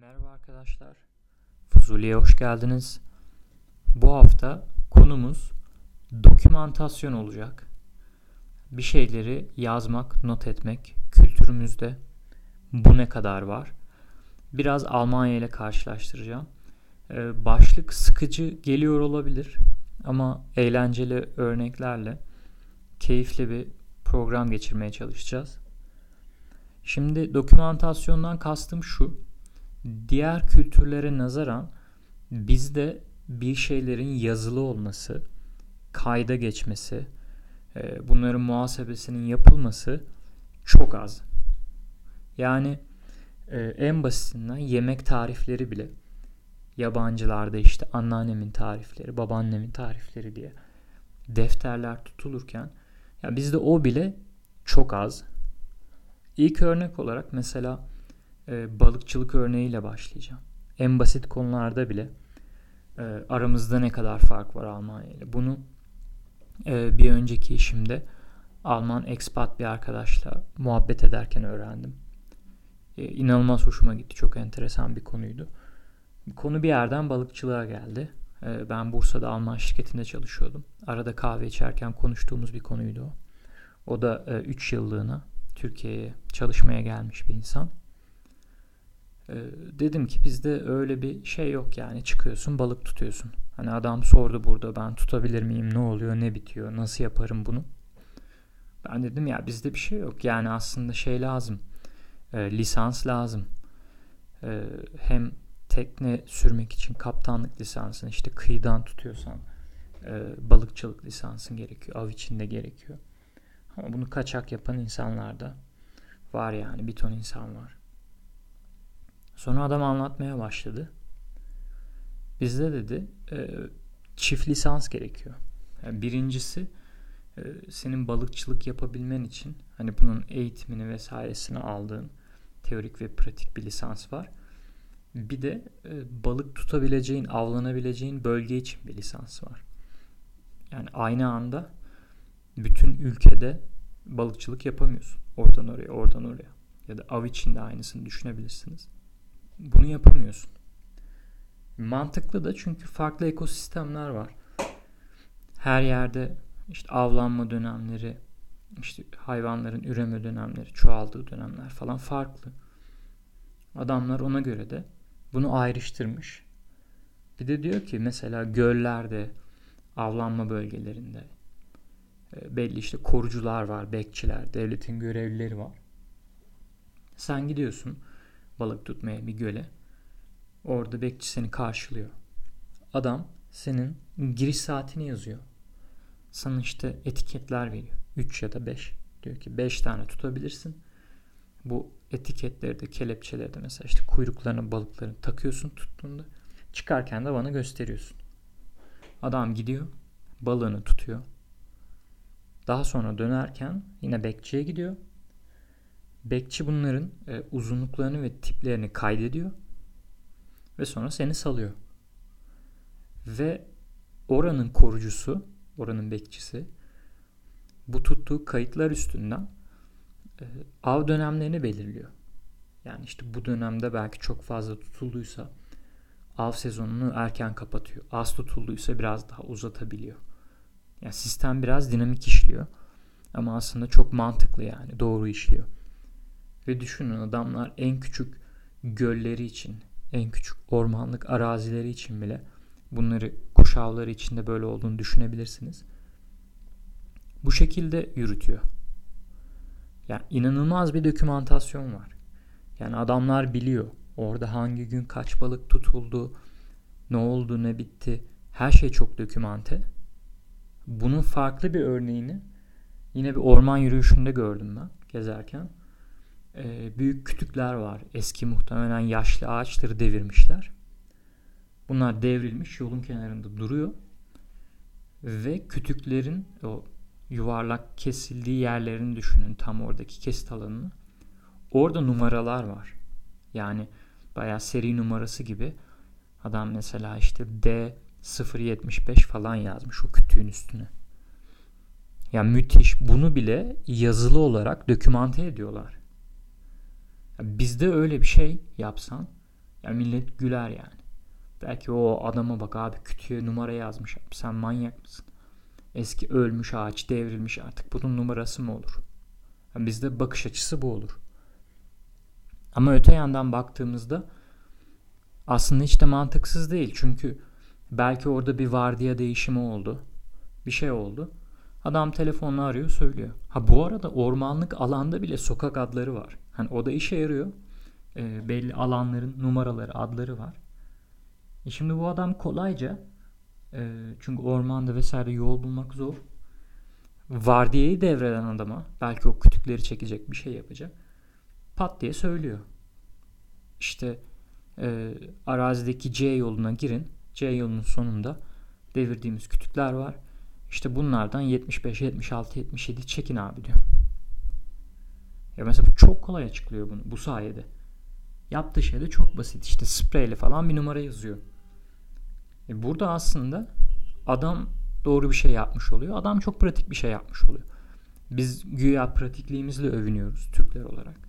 Merhaba arkadaşlar. Fuzuli'ye hoş geldiniz. Bu hafta konumuz dokümantasyon olacak. Bir şeyleri yazmak, not etmek kültürümüzde bu ne kadar var? Biraz Almanya ile karşılaştıracağım. Ee, başlık sıkıcı geliyor olabilir ama eğlenceli örneklerle keyifli bir program geçirmeye çalışacağız. Şimdi dokümantasyondan kastım şu diğer kültürlere nazaran bizde bir şeylerin yazılı olması, kayda geçmesi, e, bunların muhasebesinin yapılması çok az. Yani e, en basitinden yemek tarifleri bile yabancılarda işte anneannemin tarifleri, babaannemin tarifleri diye defterler tutulurken ya bizde o bile çok az. İlk örnek olarak mesela e, balıkçılık örneğiyle başlayacağım. En basit konularda bile e, aramızda ne kadar fark var Almanya ile. Bunu e, bir önceki işimde Alman expat bir arkadaşla muhabbet ederken öğrendim. E, inanılmaz hoşuma gitti. Çok enteresan bir konuydu. Konu bir yerden balıkçılığa geldi. E, ben Bursa'da Alman şirketinde çalışıyordum. Arada kahve içerken konuştuğumuz bir konuydu o. O da 3 e, yıllığına Türkiye'ye çalışmaya gelmiş bir insan. Ee, dedim ki bizde öyle bir şey yok yani çıkıyorsun balık tutuyorsun. Hani adam sordu burada ben tutabilir miyim ne oluyor ne bitiyor nasıl yaparım bunu. Ben dedim ya bizde bir şey yok yani aslında şey lazım e, lisans lazım. E, hem tekne sürmek için kaptanlık lisansın işte kıyıdan tutuyorsan e, balıkçılık lisansın gerekiyor av içinde gerekiyor. Ama bunu kaçak yapan insanlar da var yani bir ton insan var. Sonra adam anlatmaya başladı. Bizde dedi e, çift lisans gerekiyor. Yani birincisi e, senin balıkçılık yapabilmen için hani bunun eğitimini vesairesini aldığın teorik ve pratik bir lisans var. Bir de e, balık tutabileceğin, avlanabileceğin bölge için bir lisans var. Yani aynı anda bütün ülkede balıkçılık yapamıyorsun. Oradan oraya, oradan oraya. Ya da av için de aynısını düşünebilirsiniz bunu yapamıyorsun. Mantıklı da çünkü farklı ekosistemler var. Her yerde işte avlanma dönemleri, işte hayvanların üreme dönemleri, çoğaldığı dönemler falan farklı. Adamlar ona göre de bunu ayrıştırmış. Bir de diyor ki mesela göllerde, avlanma bölgelerinde e, belli işte korucular var, bekçiler, devletin görevlileri var. Sen gidiyorsun balık tutmaya bir göle. Orada bekçi seni karşılıyor. Adam senin giriş saatini yazıyor. Sana işte etiketler veriyor. 3 ya da 5. Diyor ki 5 tane tutabilirsin. Bu etiketleri de kelepçeleri de mesela işte kuyruklarına balıklarını takıyorsun tuttuğunda. Çıkarken de bana gösteriyorsun. Adam gidiyor. Balığını tutuyor. Daha sonra dönerken yine bekçiye gidiyor. Bekçi bunların e, uzunluklarını ve tiplerini kaydediyor ve sonra seni salıyor. Ve oranın korucusu, oranın bekçisi bu tuttuğu kayıtlar üstünden e, av dönemlerini belirliyor. Yani işte bu dönemde belki çok fazla tutulduysa av sezonunu erken kapatıyor. Az tutulduysa biraz daha uzatabiliyor. Yani sistem biraz dinamik işliyor. Ama aslında çok mantıklı yani doğru işliyor. Ve düşünün adamlar en küçük gölleri için, en küçük ormanlık arazileri için bile bunları kuş avları içinde böyle olduğunu düşünebilirsiniz. Bu şekilde yürütüyor. Yani inanılmaz bir dokümantasyon var. Yani adamlar biliyor orada hangi gün kaç balık tutuldu, ne oldu, ne bitti. Her şey çok dokümante. Bunun farklı bir örneğini yine bir orman yürüyüşünde gördüm ben gezerken e, büyük kütükler var. Eski muhtemelen yaşlı ağaçları devirmişler. Bunlar devrilmiş yolun kenarında duruyor. Ve kütüklerin o yuvarlak kesildiği yerlerini düşünün tam oradaki kesit alanını. Orada numaralar var. Yani bayağı seri numarası gibi. Adam mesela işte D 075 falan yazmış o kütüğün üstüne. Ya müthiş. Bunu bile yazılı olarak dokümante ediyorlar. Bizde öyle bir şey yapsan Ya millet güler yani. Belki o adama bak abi kütüye numara yazmış. Sen manyak mısın? Eski ölmüş ağaç devrilmiş artık bunun numarası mı olur? Yani bizde bakış açısı bu olur. Ama öte yandan baktığımızda aslında hiç de mantıksız değil. Çünkü belki orada bir vardiya değişimi oldu. Bir şey oldu. Adam telefonla arıyor söylüyor. Ha bu arada ormanlık alanda bile sokak adları var. Hani o da işe yarıyor. E, belli alanların numaraları, adları var. E şimdi bu adam kolayca e, çünkü ormanda vesaire yol bulmak zor. Vardiyayı devreden adama belki o kütükleri çekecek bir şey yapacak. Pat diye söylüyor. İşte e, arazideki C yoluna girin. C yolunun sonunda devirdiğimiz kütükler var. İşte bunlardan 75, 76, 77 çekin abi diyor. Ya mesela çok kolay açıklıyor bunu bu sayede. Yaptığı şey de çok basit. İşte spreyle falan bir numara yazıyor. E burada aslında adam doğru bir şey yapmış oluyor. Adam çok pratik bir şey yapmış oluyor. Biz güya pratikliğimizle övünüyoruz Türkler olarak.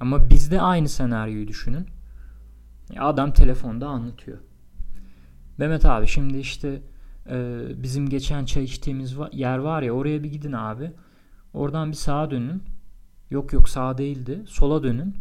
Ama bizde aynı senaryoyu düşünün. Adam telefonda anlatıyor. Mehmet abi şimdi işte e, bizim geçen çay içtiğimiz yer var ya oraya bir gidin abi. Oradan bir sağa dönün. Yok yok sağ değildi. Sola dönün.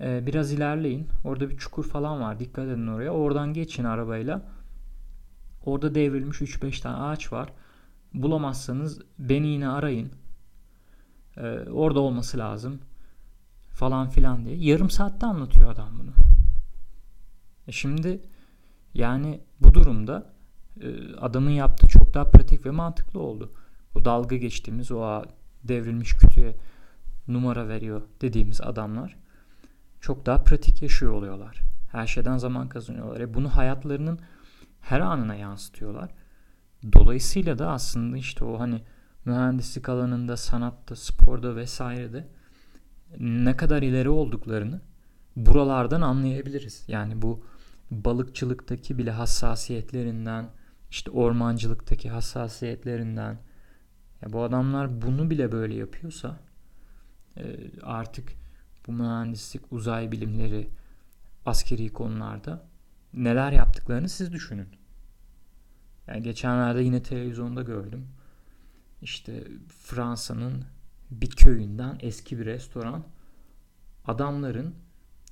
E, biraz ilerleyin. Orada bir çukur falan var. Dikkat edin oraya. Oradan geçin arabayla. Orada devrilmiş 3-5 tane ağaç var. Bulamazsanız beni yine arayın. E, orada olması lazım. Falan filan diye. Yarım saatte anlatıyor adam bunu. E şimdi yani bu durumda e, adamın yaptığı çok daha pratik ve mantıklı oldu. O dalga geçtiğimiz o devrilmiş kütüye numara veriyor dediğimiz adamlar çok daha pratik yaşıyor oluyorlar. Her şeyden zaman kazanıyorlar. E bunu hayatlarının her anına yansıtıyorlar. Dolayısıyla da aslında işte o hani mühendislik alanında, sanatta, sporda vesairede ne kadar ileri olduklarını buralardan anlayabiliriz. Yani bu balıkçılıktaki bile hassasiyetlerinden, işte ormancılıktaki hassasiyetlerinden ya bu adamlar bunu bile böyle yapıyorsa artık bu mühendislik, uzay bilimleri, askeri konularda neler yaptıklarını siz düşünün. Yani geçenlerde yine televizyonda gördüm. İşte Fransa'nın bir köyünden eski bir restoran adamların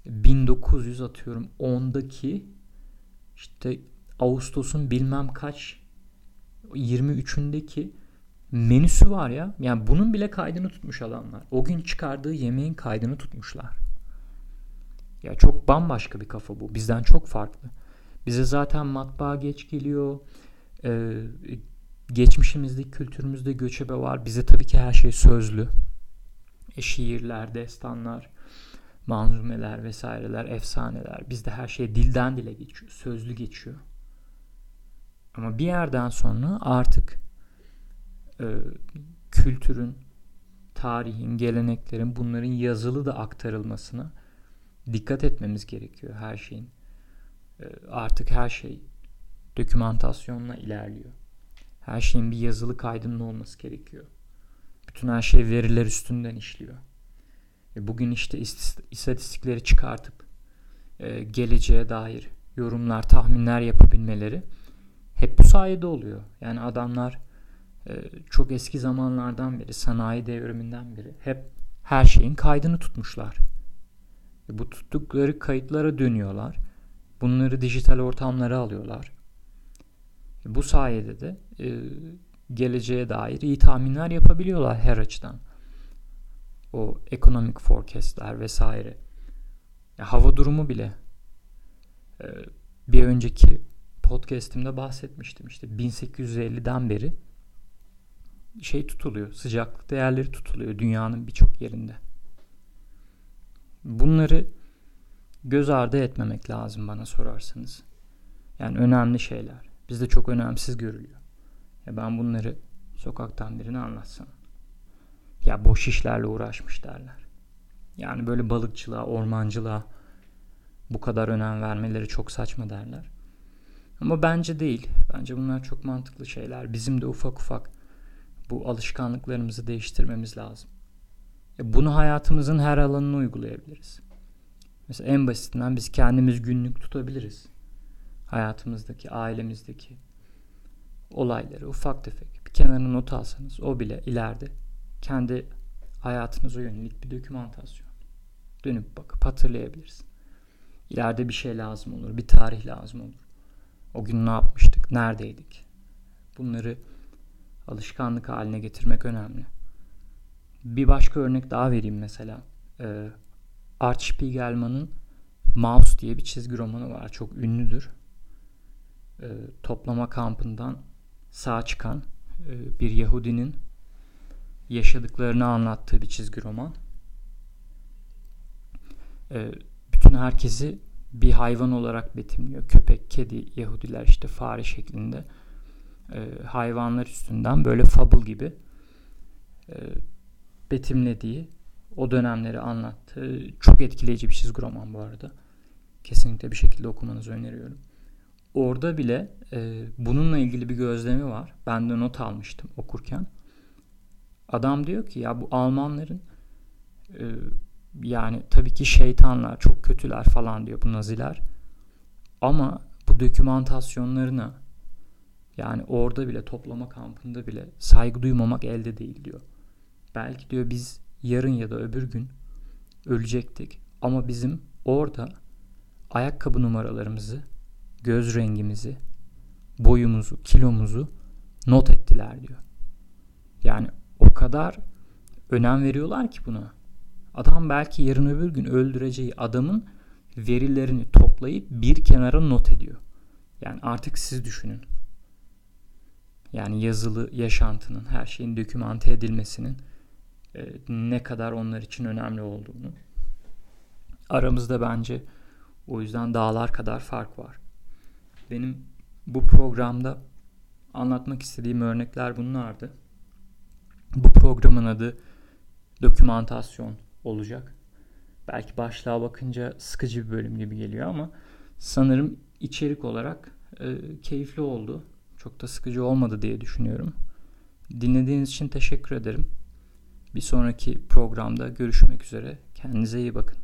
1900 atıyorum 10'daki işte Ağustos'un bilmem kaç 23'ündeki menüsü var ya. Yani bunun bile kaydını tutmuş adamlar. O gün çıkardığı yemeğin kaydını tutmuşlar. Ya çok bambaşka bir kafa bu. Bizden çok farklı. Bize zaten matbaa geç geliyor. Ee, geçmişimizde, kültürümüzde göçebe var. Bize tabii ki her şey sözlü. E, şiirler, destanlar, manzumeler vesaireler, efsaneler. Bizde her şey dilden dile geçiyor. Sözlü geçiyor. Ama bir yerden sonra artık e, kültürün, tarihin, geleneklerin bunların yazılı da aktarılmasına dikkat etmemiz gerekiyor her şeyin. E, artık her şey dokümantasyonla ilerliyor. Her şeyin bir yazılı kaydının olması gerekiyor. Bütün her şey veriler üstünden işliyor. E, bugün işte istatistikleri çıkartıp e, geleceğe dair yorumlar, tahminler yapabilmeleri hep bu sayede oluyor. Yani adamlar çok eski zamanlardan beri, sanayi devriminden beri hep her şeyin kaydını tutmuşlar. E, bu tuttukları kayıtlara dönüyorlar. Bunları dijital ortamlara alıyorlar. E, bu sayede de e, geleceğe dair iyi tahminler yapabiliyorlar her açıdan. O ekonomik forecastler vesaire. Hava durumu bile bir önceki podcast'imde bahsetmiştim. İşte 1850'den beri şey tutuluyor. Sıcaklık değerleri tutuluyor dünyanın birçok yerinde. Bunları göz ardı etmemek lazım bana sorarsanız. Yani önemli şeyler. Bizde çok önemsiz görülüyor. Ya ben bunları sokaktan birine anlatsam. Ya boş işlerle uğraşmış derler. Yani böyle balıkçılığa, ormancılığa bu kadar önem vermeleri çok saçma derler. Ama bence değil. Bence bunlar çok mantıklı şeyler. Bizim de ufak ufak bu alışkanlıklarımızı değiştirmemiz lazım. Bunu hayatımızın her alanına uygulayabiliriz. Mesela en basitinden biz kendimiz günlük tutabiliriz. Hayatımızdaki, ailemizdeki olayları ufak tefek bir kenara not alsanız o bile ileride kendi hayatınıza yönelik bir dokümantasyon. Dönüp bakıp hatırlayabilirsin. İleride bir şey lazım olur, bir tarih lazım olur. O gün ne yapmıştık, neredeydik? Bunları alışkanlık haline getirmek önemli. Bir başka örnek daha vereyim mesela. Ee, Art Spiegelman'ın Mouse diye bir çizgi romanı var. Çok ünlüdür. Ee, toplama kampından sağ çıkan e, bir Yahudinin yaşadıklarını anlattığı bir çizgi roman. Ee, bütün herkesi bir hayvan olarak betimliyor. Köpek, kedi, Yahudiler işte fare şeklinde e, hayvanlar üstünden böyle fable gibi e, betimlediği o dönemleri anlattığı çok etkileyici bir çizgi roman bu arada. Kesinlikle bir şekilde okumanızı öneriyorum. Orada bile e, bununla ilgili bir gözlemi var. Ben de not almıştım okurken. Adam diyor ki ya bu Almanların e, yani tabii ki şeytanlar çok kötüler falan diyor bu naziler. Ama bu dokümantasyonlarına yani orada bile toplama kampında bile saygı duymamak elde değil diyor. Belki diyor biz yarın ya da öbür gün ölecektik ama bizim orada ayakkabı numaralarımızı, göz rengimizi, boyumuzu, kilomuzu not ettiler diyor. Yani o kadar önem veriyorlar ki buna. Adam belki yarın öbür gün öldüreceği adamın verilerini toplayıp bir kenara not ediyor. Yani artık siz düşünün. Yani yazılı yaşantının, her şeyin dokümante edilmesinin e, ne kadar onlar için önemli olduğunu. Aramızda bence o yüzden dağlar kadar fark var. Benim bu programda anlatmak istediğim örnekler bunlardı. Bu programın adı dokümantasyon olacak. Belki başlığa bakınca sıkıcı bir bölüm gibi geliyor ama sanırım içerik olarak e, keyifli oldu. Çok da sıkıcı olmadı diye düşünüyorum. Dinlediğiniz için teşekkür ederim. Bir sonraki programda görüşmek üzere. Kendinize iyi bakın.